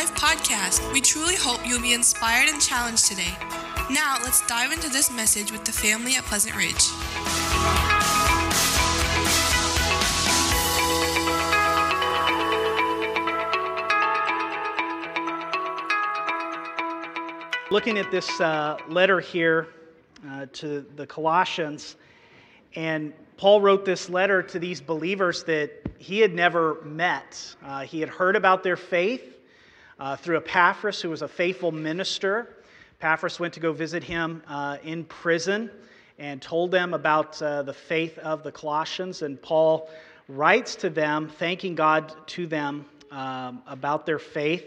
Life podcast. We truly hope you'll be inspired and challenged today. Now, let's dive into this message with the family at Pleasant Ridge. Looking at this uh, letter here uh, to the Colossians, and Paul wrote this letter to these believers that he had never met. Uh, he had heard about their faith uh, through Epaphras, who was a faithful minister. Epaphras went to go visit him uh, in prison and told them about uh, the faith of the Colossians. And Paul writes to them, thanking God to them um, about their faith.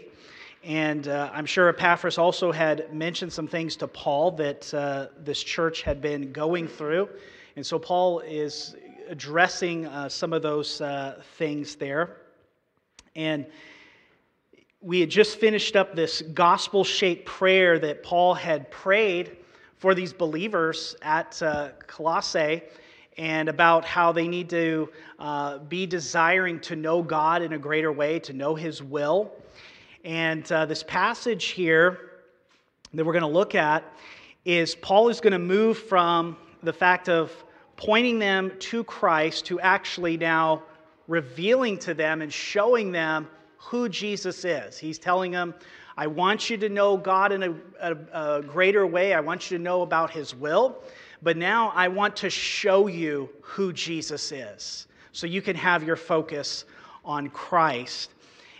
And uh, I'm sure Epaphras also had mentioned some things to Paul that uh, this church had been going through. And so Paul is addressing uh, some of those uh, things there. And we had just finished up this gospel shaped prayer that Paul had prayed for these believers at uh, Colossae and about how they need to uh, be desiring to know God in a greater way, to know His will. And uh, this passage here that we're going to look at is Paul is going to move from the fact of pointing them to Christ to actually now revealing to them and showing them who Jesus is. He's telling them, I want you to know God in a, a, a, greater way. I want you to know about His will. But now I want to show you who Jesus is so you can have your focus on Christ.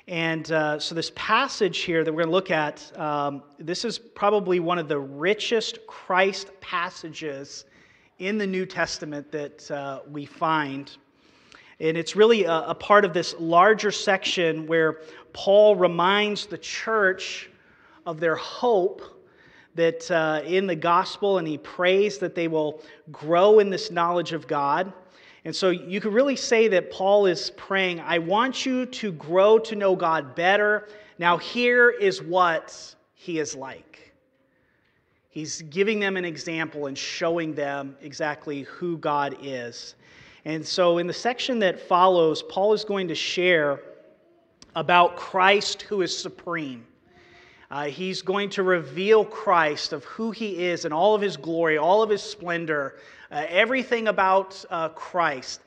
And uh, so, this passage here that we're going to look at, um, this is probably one of the richest Christ passages in the New Testament that uh, we find. And it's really a, a, part of this larger section where Paul reminds the church of their hope that uh, in the gospel, and he prays that they will grow in this knowledge of God. And so you could really say that Paul is praying, I want you to grow to know God better. Now, here is what he is like. He's giving them an example and showing them exactly who God is. And so, in the section that follows, Paul is going to share about Christ who is supreme. Uh, he's going to reveal Christ of who he is and all of his glory, all of his splendor, uh, everything about uh, Christ.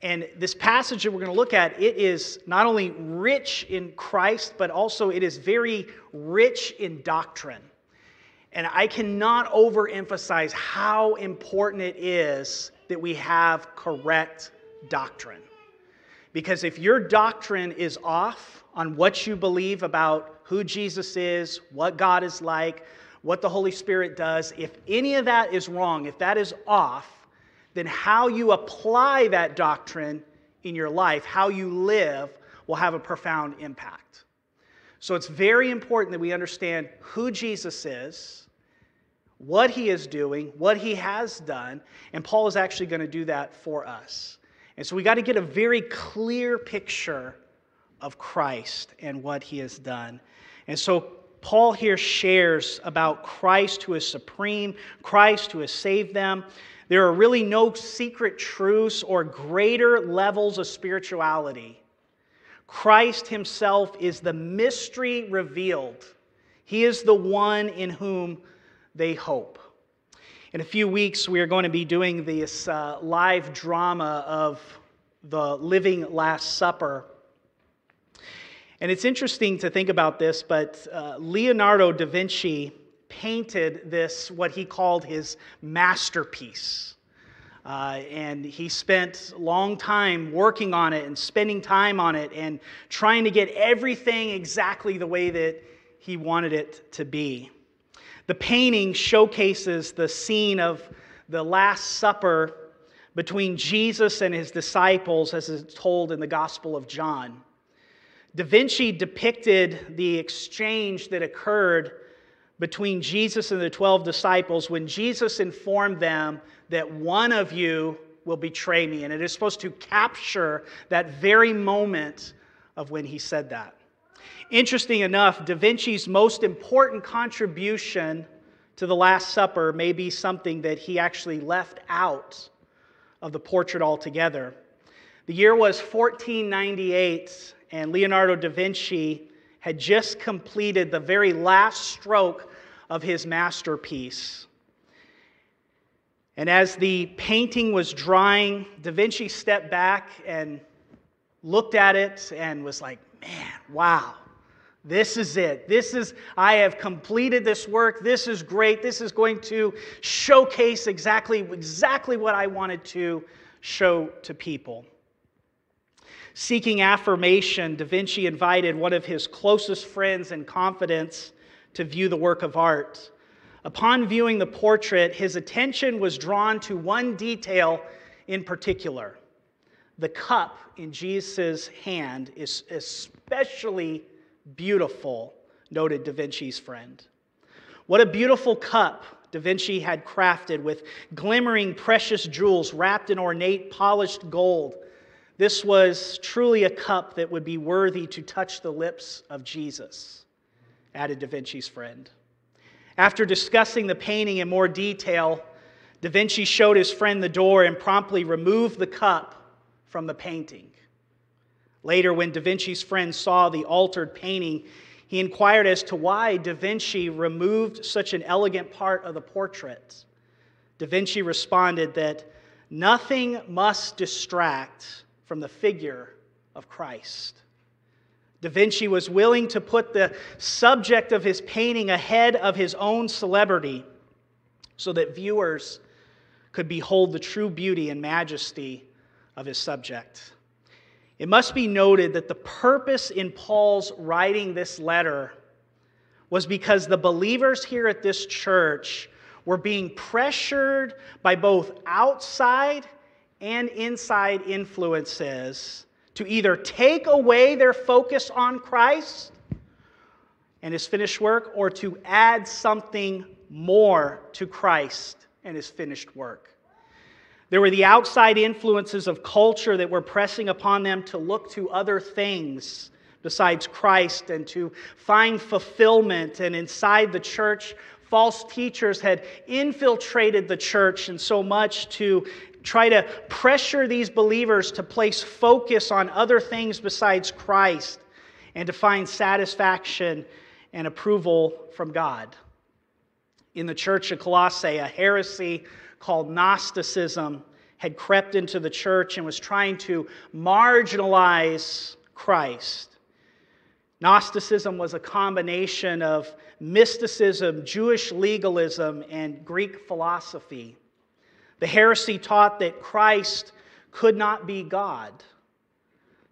And this passage that we're going to look at, it is not only rich in Christ, but also it is very rich in doctrine. And I cannot overemphasize how important it is that we have correct doctrine. Because if your doctrine is off on what you believe about who Jesus is, what God is like, what the Holy Spirit does, if any of that is wrong, if that is off, then how you apply that doctrine in your life, how you live, will have a profound impact. So it's very important that we understand who Jesus is, what he is doing, what he has done, and Paul is actually going to do that for us. And so we got to get a very clear picture of Christ and what he has done. And so Paul here shares about Christ who is supreme, Christ who has saved them. There are really no secret truths or greater levels of spirituality. Christ himself is the mystery revealed. He is the one in whom they hope. In a few weeks, we are going to be doing this uh, live drama of the Living Last Supper. And it's interesting to think about this, but uh, Leonardo da Vinci painted this, what he called his masterpiece. Uh, and he spent a long time working on it and spending time on it and trying to get everything exactly the way that he wanted it to be. The painting showcases the scene of the Last Supper between Jesus and his disciples, as is told in the Gospel of John. Da Vinci depicted the exchange that occurred between Jesus and the 12 disciples when Jesus informed them that one of you will betray me. And it is supposed to capture that very moment of when he said that. Interesting enough, Da Vinci's most important contribution to the Last Supper may be something that he actually left out of the portrait altogether. The year was 1498, and Leonardo da Vinci had just completed the very last stroke of his masterpiece. And as the painting was drying, Da Vinci stepped back and looked at it and was like, man, wow. This is it. This is, I have completed this work. This is great. This is going to showcase exactly, exactly what I wanted to show to people. Seeking affirmation, Da Vinci invited one of his closest friends and confidants to view the work of art. Upon viewing the portrait, his attention was drawn to one detail in particular. The cup in Jesus' hand is especially beautiful, noted Da Vinci's friend. What a beautiful cup Da Vinci had crafted with glimmering precious jewels wrapped in ornate polished gold. This was truly a cup that would be worthy to touch the lips of Jesus, added Da Vinci's friend. After discussing the painting in more detail, Da Vinci showed his friend the door and promptly removed the cup from the painting. Later, when Da Vinci's friend saw the altered painting, he inquired as to why Da Vinci removed such an elegant part of the portrait. Da Vinci responded that nothing must distract from the figure of Christ. Da Vinci was willing to put the subject of his painting ahead of his own celebrity so that viewers could behold the true beauty and majesty of his subject. It must be noted that the purpose in Paul's writing this letter was because the believers here at this church were being pressured by both outside and inside influences to either take away their focus on Christ and his finished work or to add something more to Christ and his finished work. There were the outside influences of culture that were pressing upon them to look to other things besides Christ and to find fulfillment. And inside the church, false teachers had infiltrated the church and so much to try to pressure these believers to place focus on other things besides Christ and to find satisfaction and approval from God. In the church of Colossae, a heresy called Gnosticism had crept into the church and was trying to marginalize Christ. Gnosticism was a combination of mysticism, Jewish legalism, and Greek philosophy. The heresy taught that Christ could not be God.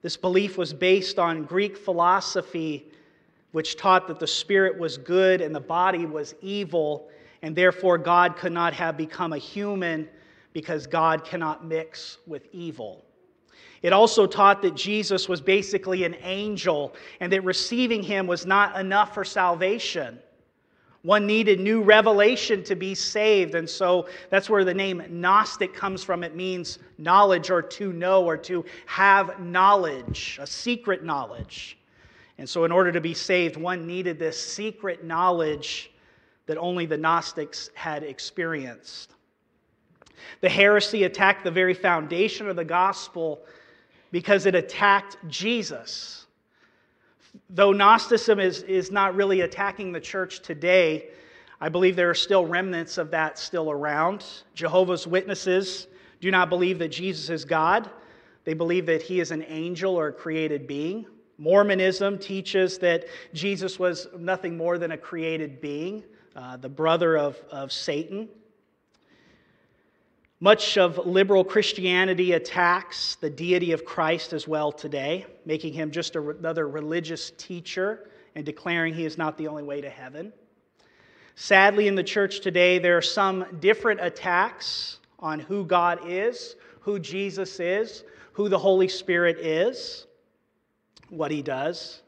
This belief was based on Greek philosophy, which taught that the spirit was good and the body was evil, and therefore God could not have become a human because God cannot mix with evil. It also taught that Jesus was basically an angel and that receiving him was not enough for salvation. One needed new revelation to be saved, and so that's where the name Gnostic comes from. It means knowledge or to know or to have knowledge, a secret knowledge. And so, in order to be saved, one needed this secret knowledge that only the Gnostics had experienced. The heresy attacked the very foundation of the gospel because it attacked Jesus. Though Gnosticism is, is not really attacking the church today, I believe there are still remnants of that still around. Jehovah's Witnesses do not believe that Jesus is God, they believe that he is an angel or a created being. Mormonism teaches that Jesus was nothing more than a created being uh, the brother of, of Satan. Much of liberal Christianity attacks the deity of Christ as well today, making him just another religious teacher and declaring he is not the only way to heaven. Sadly, in the church today, there are some different attacks on who God is, who Jesus is, who the Holy Spirit is, what he does.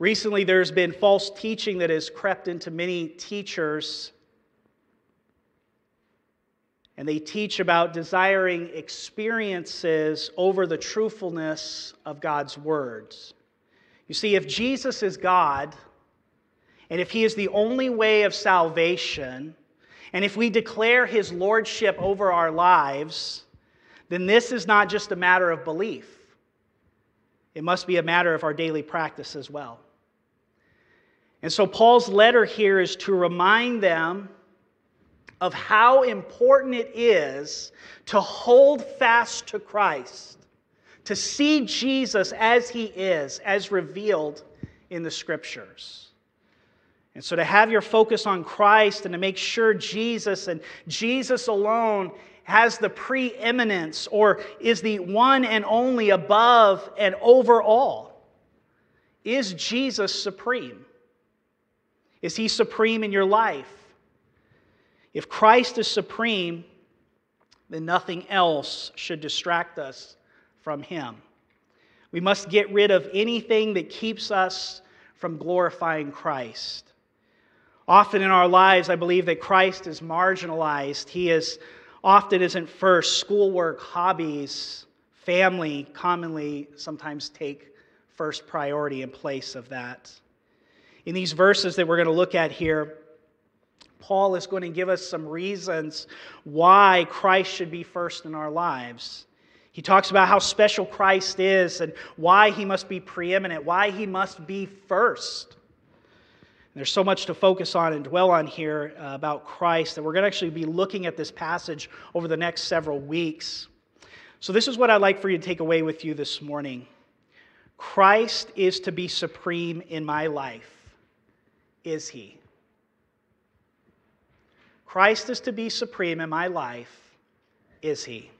Recently, there's been false teaching that has crept into many teachers, and they teach about desiring experiences over the truthfulness of God's words. You see, if Jesus is God, and if He is the only way of salvation, and if we declare His lordship over our lives, then this is not just a matter of belief. It must be a matter of our daily practice as well. And so Paul's letter here is to remind them of how important it is to hold fast to Christ, to see Jesus as he is, as revealed in the scriptures. And so to have your focus on Christ and to make sure Jesus and Jesus alone has the preeminence or is the one and only above and over all. Is Jesus supreme? Is he supreme in your life? If Christ is supreme, then nothing else should distract us from him. We must get rid of anything that keeps us from glorifying Christ. Often in our lives, I believe that Christ is marginalized. He is often isn't first. Schoolwork, hobbies, family commonly sometimes take first priority in place of that. In these verses that we're going to look at here, Paul is going to give us some reasons why Christ should be first in our lives. He talks about how special Christ is and why he must be preeminent, why he must be first. There's so much to focus on and dwell on here uh, about Christ that we're going to actually be looking at this passage over the next several weeks. So, this is what I'd like for you to take away with you this morning Christ is to be supreme in my life. Is he? Christ is to be supreme in my life. Is he?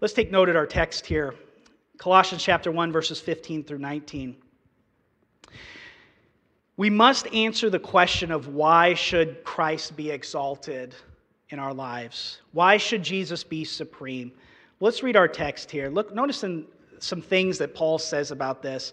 Let's take note at our text here Colossians chapter 1, verses 15 through 19. We must answer the question of why should Christ be exalted in our lives? Why should Jesus be supreme? Let's read our text here. Look, notice in some things that Paul says about this.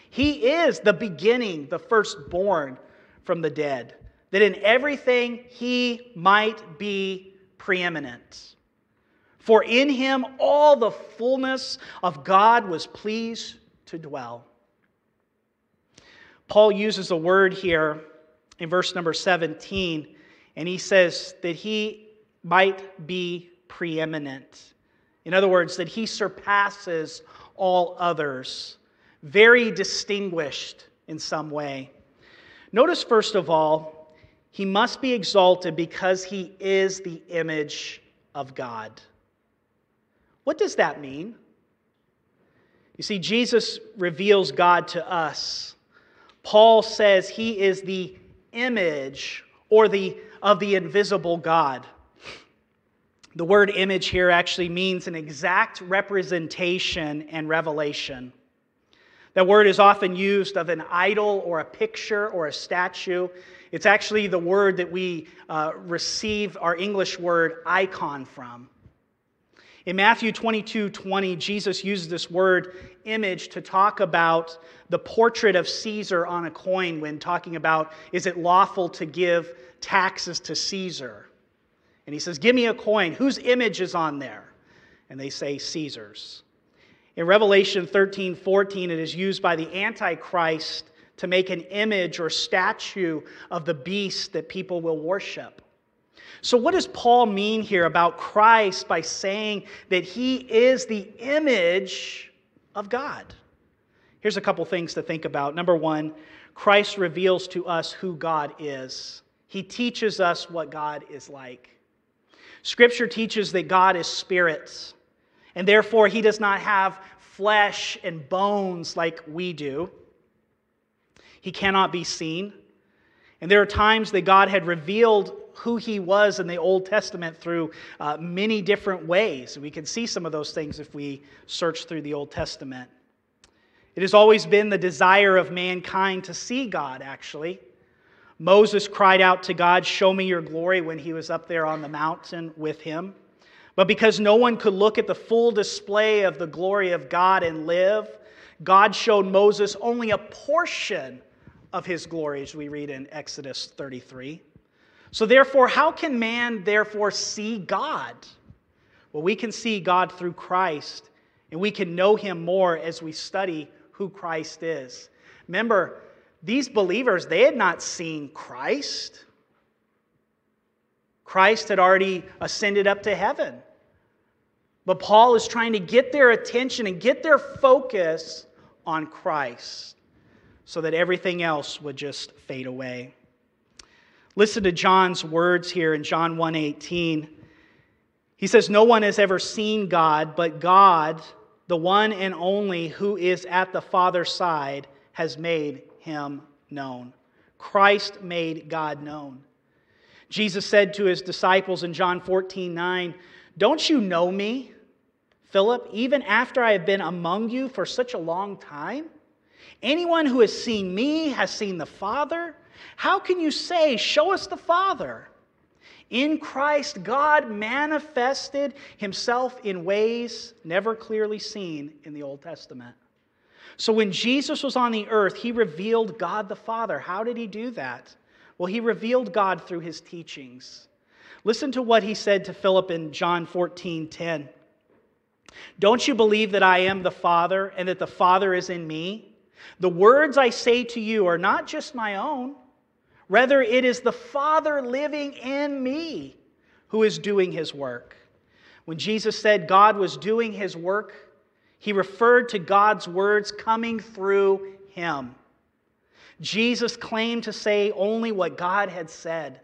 He is the beginning, the firstborn from the dead, that in everything he might be preeminent. For in him all the fullness of God was pleased to dwell. Paul uses a word here in verse number 17, and he says that he might be preeminent. In other words, that he surpasses all others very distinguished in some way. Notice, first of all, he must be exalted because he is the image of God. What does that mean? You see, Jesus reveals God to us. Paul says he is the image or the of the invisible God. The word image here actually means an exact representation and revelation. That word is often used of an idol or a picture or a statue. It's actually the word that we uh, receive our English word icon from. In Matthew 22 20, Jesus uses this word image to talk about the portrait of Caesar on a coin when talking about is it lawful to give taxes to Caesar? And he says, Give me a coin. Whose image is on there? And they say, Caesar's. In Revelation 13 14, it is used by the Antichrist to make an image or statue of the beast that people will worship. So, what does Paul mean here about Christ by saying that he is the image of God? Here's a couple things to think about. Number one, Christ reveals to us who God is, he teaches us what God is like. Scripture teaches that God is spirit. And therefore, he does not have flesh and bones like we do. He cannot be seen. And there are times that God had revealed who he was in the Old Testament through uh, many different ways. We can see some of those things if we search through the Old Testament. It has always been the desire of mankind to see God, actually. Moses cried out to God, Show me your glory, when he was up there on the mountain with him. But because no one could look at the full display of the glory of God and live, God showed Moses only a portion of his glory, as we read in Exodus 33. So, therefore, how can man therefore see God? Well, we can see God through Christ, and we can know him more as we study who Christ is. Remember, these believers, they had not seen Christ. Christ had already ascended up to heaven. But Paul is trying to get their attention and get their focus on Christ so that everything else would just fade away. Listen to John's words here in John 1:18. He says no one has ever seen God, but God, the one and only who is at the Father's side, has made him known. Christ made God known. Jesus said to his disciples in John 14 9, Don't you know me, Philip, even after I have been among you for such a long time? Anyone who has seen me has seen the Father. How can you say, Show us the Father? In Christ, God manifested himself in ways never clearly seen in the Old Testament. So when Jesus was on the earth, he revealed God the Father. How did he do that? Well, he revealed God through his teachings. Listen to what he said to Philip in John 14 10. Don't you believe that I am the Father and that the Father is in me? The words I say to you are not just my own, rather, it is the Father living in me who is doing his work. When Jesus said God was doing his work, he referred to God's words coming through him. Jesus claimed to say only what God had said.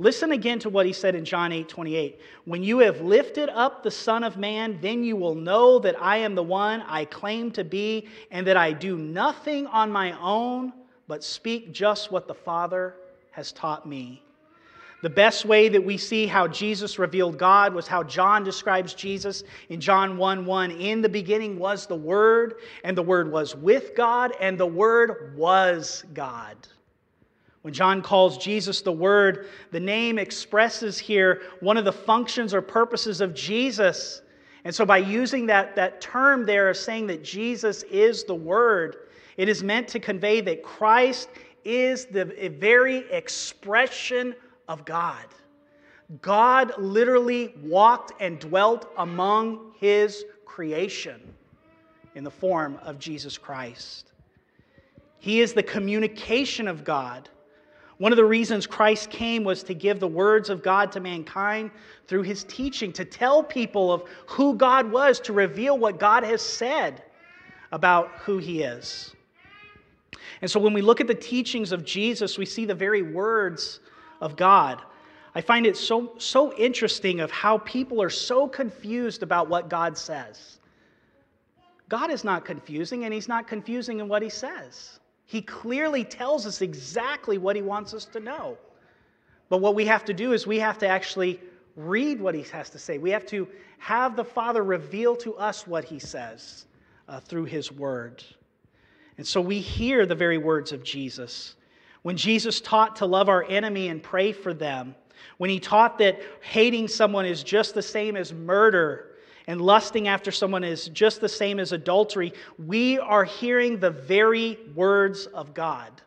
Listen again to what he said in John 8 28. When you have lifted up the Son of Man, then you will know that I am the one I claim to be, and that I do nothing on my own, but speak just what the Father has taught me. The best way that we see how Jesus revealed God was how John describes Jesus in John 1 1. In the beginning was the Word, and the Word was with God, and the Word was God. When John calls Jesus the Word, the name expresses here one of the functions or purposes of Jesus. And so, by using that, that term there of saying that Jesus is the Word, it is meant to convey that Christ is the very expression of God. God literally walked and dwelt among his creation in the form of Jesus Christ. He is the communication of God. One of the reasons Christ came was to give the words of God to mankind through his teaching, to tell people of who God was, to reveal what God has said about who he is. And so when we look at the teachings of Jesus, we see the very words of God. I find it so, so interesting of how people are so confused about what God says. God is not confusing, and He's not confusing in what He says. He clearly tells us exactly what He wants us to know. But what we have to do is we have to actually read what He has to say. We have to have the Father reveal to us what He says uh, through His Word. And so we hear the very words of Jesus. When Jesus taught to love our enemy and pray for them, when he taught that hating someone is just the same as murder and lusting after someone is just the same as adultery, we are hearing the very words of God.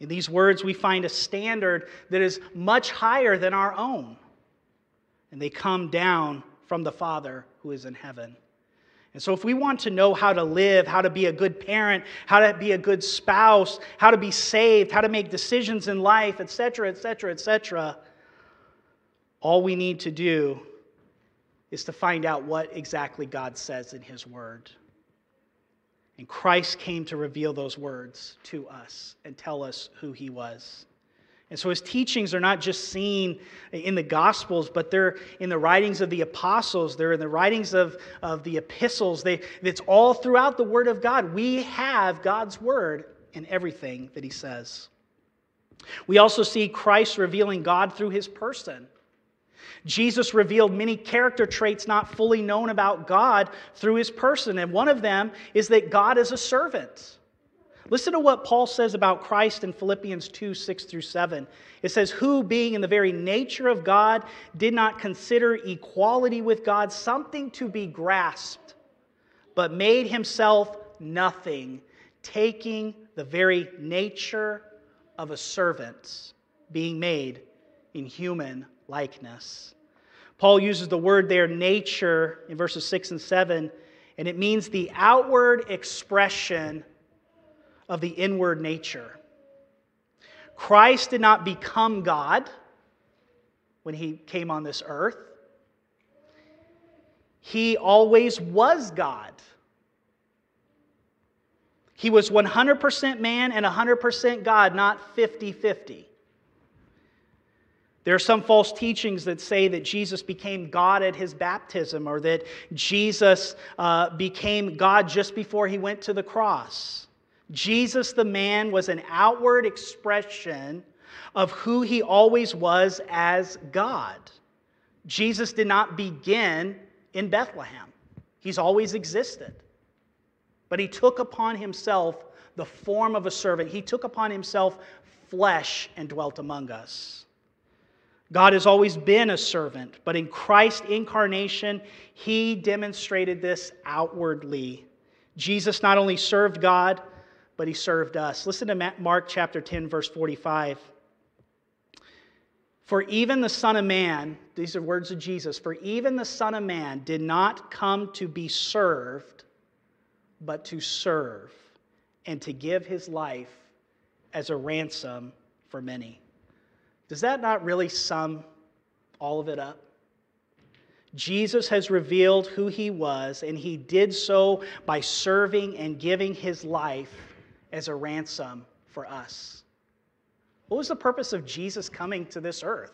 In these words, we find a standard that is much higher than our own, and they come down from the Father who is in heaven. And so, if we want to know how to live, how to be a good parent, how to be a good spouse, how to be saved, how to make decisions in life, etc., etc., etc., all we need to do is to find out what exactly God says in His Word. And Christ came to reveal those words to us and tell us who He was. And so his teachings are not just seen in the Gospels, but they're in the writings of the apostles, they're in the writings of, of the epistles. They, it's all throughout the Word of God. We have God's Word in everything that he says. We also see Christ revealing God through his person. Jesus revealed many character traits not fully known about God through his person, and one of them is that God is a servant. Listen to what Paul says about Christ in Philippians 2 6 through 7. It says, Who, being in the very nature of God, did not consider equality with God something to be grasped, but made himself nothing, taking the very nature of a servant being made in human likeness. Paul uses the word there, nature, in verses 6 and 7, and it means the outward expression of the inward nature. Christ did not become God when he came on this earth, he always was God. He was 100% man and 100% God, not 50 50. There are some false teachings that say that Jesus became God at his baptism or that Jesus uh, became God just before he went to the cross. Jesus, the man, was an outward expression of who he always was as God. Jesus did not begin in Bethlehem, he's always existed. But he took upon himself the form of a servant, he took upon himself flesh and dwelt among us. God has always been a servant, but in Christ's incarnation, he demonstrated this outwardly. Jesus not only served God, but he served us. Listen to Mark chapter 10, verse 45. For even the Son of Man, these are words of Jesus, for even the Son of Man did not come to be served, but to serve and to give his life as a ransom for many. Does that not really sum all of it up? Jesus has revealed who he was, and he did so by serving and giving his life as a ransom for us. What was the purpose of Jesus coming to this earth?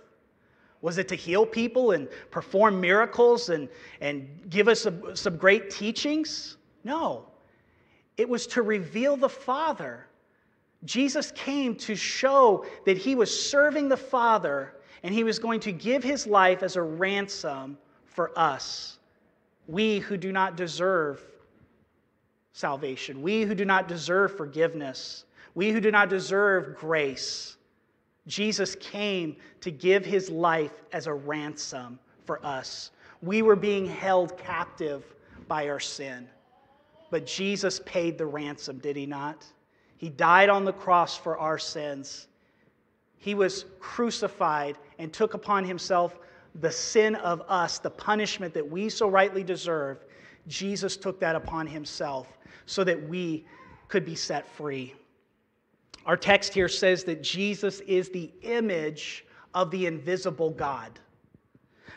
Was it to heal people and perform miracles and, and give us some, some great teachings? No. It was to reveal the Father Jesus came to show that he was serving the Father and he was going to give his life as a ransom for us, we who do not deserve salvation, we who do not deserve forgiveness, we who do not deserve grace. Jesus came to give his life as a ransom for us. We were being held captive by our sin, but Jesus paid the ransom, did he not? He died on the cross for our sins. He was crucified and took upon himself the sin of us, the punishment that we so rightly deserve. Jesus took that upon himself so that we could be set free. Our text here says that Jesus is the image of the invisible God.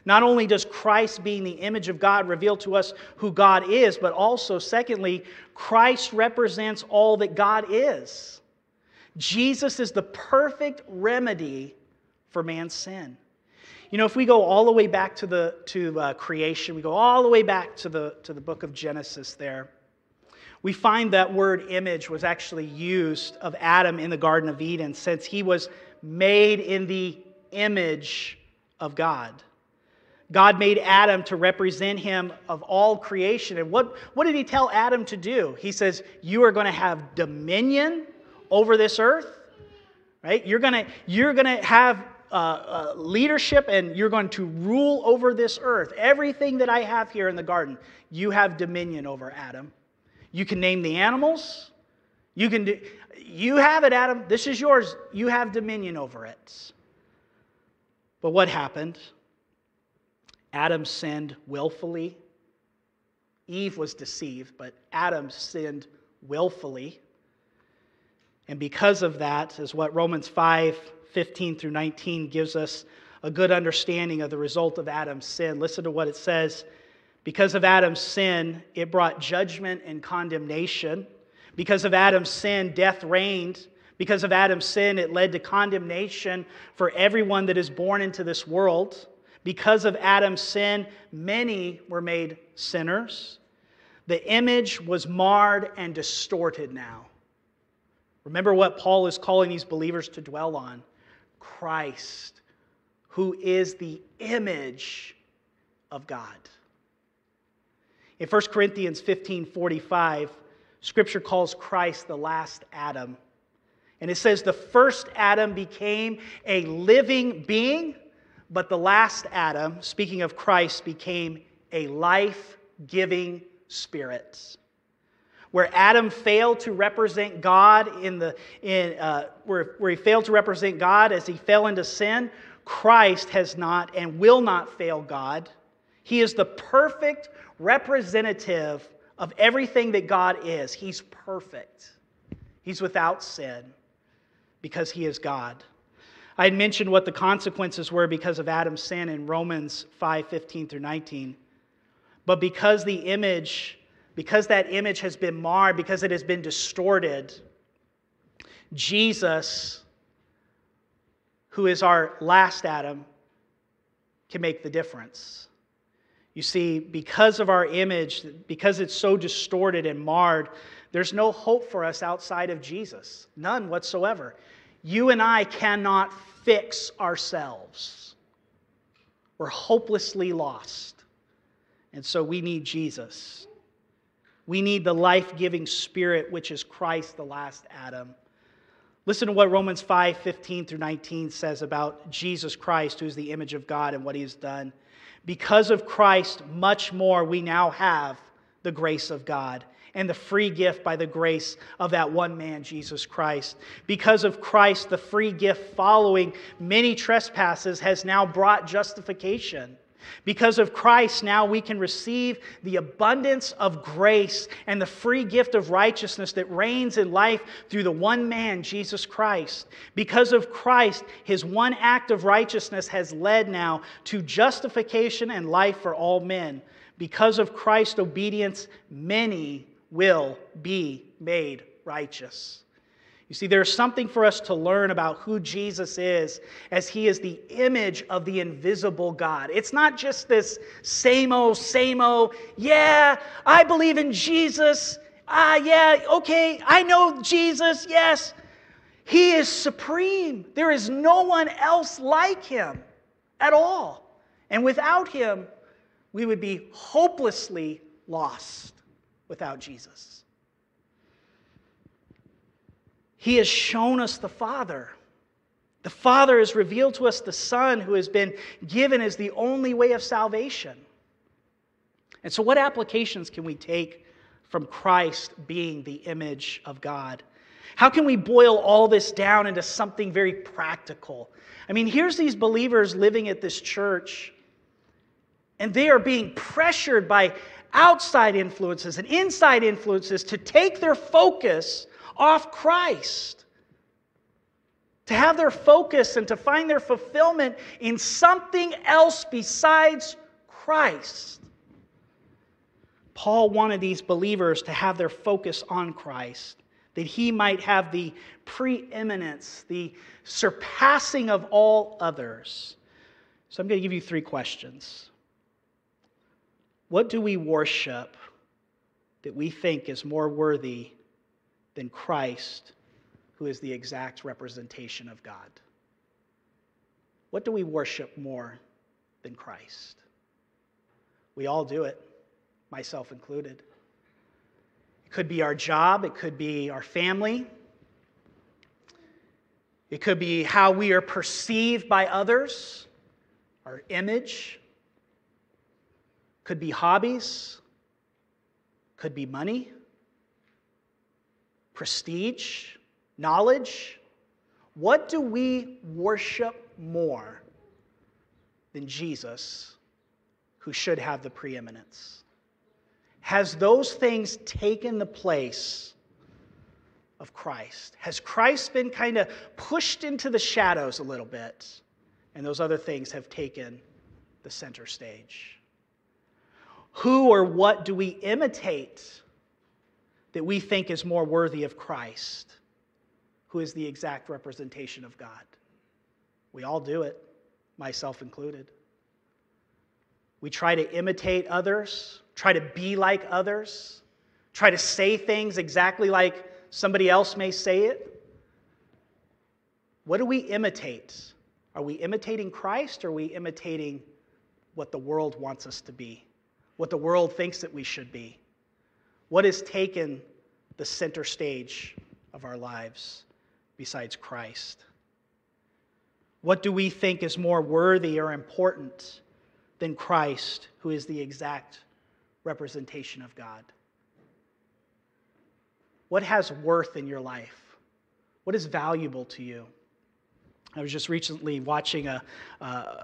Not only does Christ, being the image of God, reveal to us who God is, but also, secondly, Christ represents all that God is. Jesus is the perfect remedy for man's sin. You know, if we go all the way back to the to uh, creation, we go all the way back to the to the book of Genesis. There, we find that word image was actually used of Adam in the Garden of Eden, since he was made in the image of God. God made Adam to represent him of all creation. And what, what did he tell Adam to do? He says, You are going to have dominion over this earth, right? You're going to, you're going to have uh, uh, leadership and you're going to rule over this earth. Everything that I have here in the garden, you have dominion over, Adam. You can name the animals. You can do, you have it, Adam. This is yours. You have dominion over it. But what happened? Adam sinned willfully. Eve was deceived, but Adam sinned willfully. And because of that, is what Romans 5 15 through 19 gives us a good understanding of the result of Adam's sin. Listen to what it says. Because of Adam's sin, it brought judgment and condemnation. Because of Adam's sin, death reigned. Because of Adam's sin, it led to condemnation for everyone that is born into this world. Because of Adam's sin, many were made sinners. The image was marred and distorted now. Remember what Paul is calling these believers to dwell on Christ, who is the image of God. In 1 Corinthians 15 45, Scripture calls Christ the last Adam. And it says, The first Adam became a living being but the last Adam, speaking of Christ, became a life giving spirit. where Adam failed to represent God in the in uh, where, where he failed to represent God as he fell into sin, Christ has not and will not fail God. He is the perfect representative of everything that God is. He's perfect. He's without sin because he is God. I had mentioned what the consequences were because of Adam's sin in Romans 5 15 through 19. But because the image, because that image has been marred, because it has been distorted, Jesus, who is our last Adam, can make the difference. You see, because of our image, because it's so distorted and marred, there's no hope for us outside of Jesus. None whatsoever. You and I cannot fix ourselves. We're hopelessly lost. And so we need Jesus. We need the life giving Spirit, which is Christ, the last Adam. Listen to what Romans 5 15 through 19 says about Jesus Christ, who is the image of God, and what he has done. Because of Christ, much more we now have the grace of God and the free gift by the grace of that one man, Jesus Christ. Because of Christ, the free gift following many trespasses has now brought justification. Because of Christ, now we can receive the abundance of grace and the free gift of righteousness that reigns in life through the one man, Jesus Christ. Because of Christ, his one act of righteousness has led now to justification and life for all men. Because of Christ's obedience, many will be made righteous. You see, there's something for us to learn about who Jesus is as he is the image of the invisible God. It's not just this same old, same old, yeah, I believe in Jesus. Ah, yeah, okay, I know Jesus, yes. He is supreme. There is no one else like him at all. And without him, we would be hopelessly lost without Jesus. He has shown us the Father. The Father has revealed to us the Son who has been given as the only way of salvation. And so, what applications can we take from Christ being the image of God? How can we boil all this down into something very practical? I mean, here's these believers living at this church, and they are being pressured by outside influences and inside influences to take their focus off Christ, to have their focus and to find their fulfillment in something else besides Christ. Paul wanted these believers to have their focus on Christ, that he might have the preeminence, the surpassing of all others. So I'm going to give you three questions. What do we worship that we think is more worthy than Christ, who is the exact representation of God? What do we worship more than Christ? We all do it, myself included. It could be our job, it could be our family, it could be how we are perceived by others, our image. Could be hobbies, could be money, prestige, knowledge. What do we worship more than Jesus, who should have the preeminence? Has those things taken the place of Christ? Has Christ been kind of pushed into the shadows a little bit, and those other things have taken the center stage? Who or what do we imitate that we think is more worthy of Christ, who is the exact representation of God? We all do it, myself included. We try to imitate others, try to be like others, try to say things exactly like somebody else may say it. What do we imitate? Are we imitating Christ or are we imitating what the world wants us to be? What the world thinks that we should be? What has taken the center stage of our lives besides Christ? What do we think is more worthy or important than Christ, who is the exact representation of God? What has worth in your life? What is valuable to you? I was just recently watching a, a,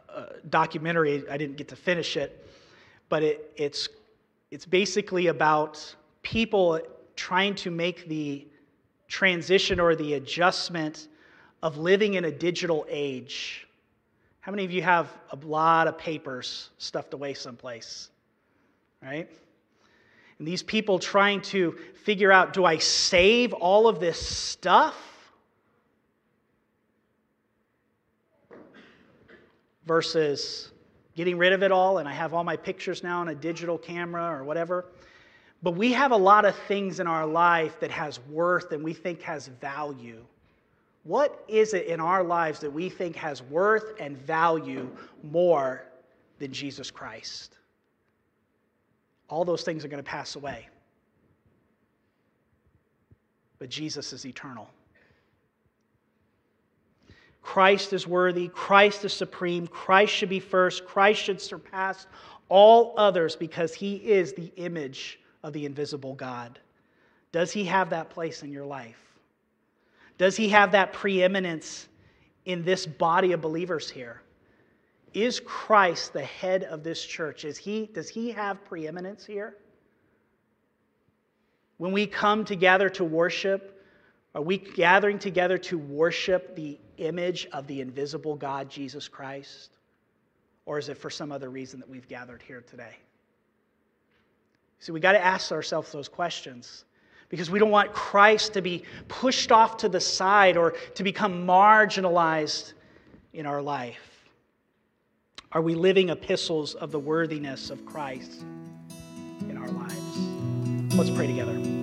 documentary. I didn't get to finish it, but it, it's, it's basically about people trying to make the transition or the adjustment of living in a digital age. How many of you have a lot of papers stuffed away someplace? Right? And these people trying to figure out do I save all of this stuff? Versus getting rid of it all and I have all my pictures now on a digital camera or whatever. But we have a lot of things in our life that has worth and we think has value. What is it in our lives that we think has worth and value more than Jesus Christ? All those things are going to pass away. But Jesus is eternal. Christ is worthy. Christ is supreme. Christ should be first. Christ should surpass all others because he is the image of the invisible God. Does he have that place in your life? Does he have that preeminence in this body of believers here? Is Christ the head of this church? Is he, does he have preeminence here? When we come together to worship, are we gathering together to worship the image of the invisible God, Jesus Christ? Or is it for some other reason that we've gathered here today? See, we got to ask ourselves those questions because we don't want Christ to be pushed off to the side or to become marginalized in our life. Are we living epistles of the worthiness of Christ in our lives? Let's pray together.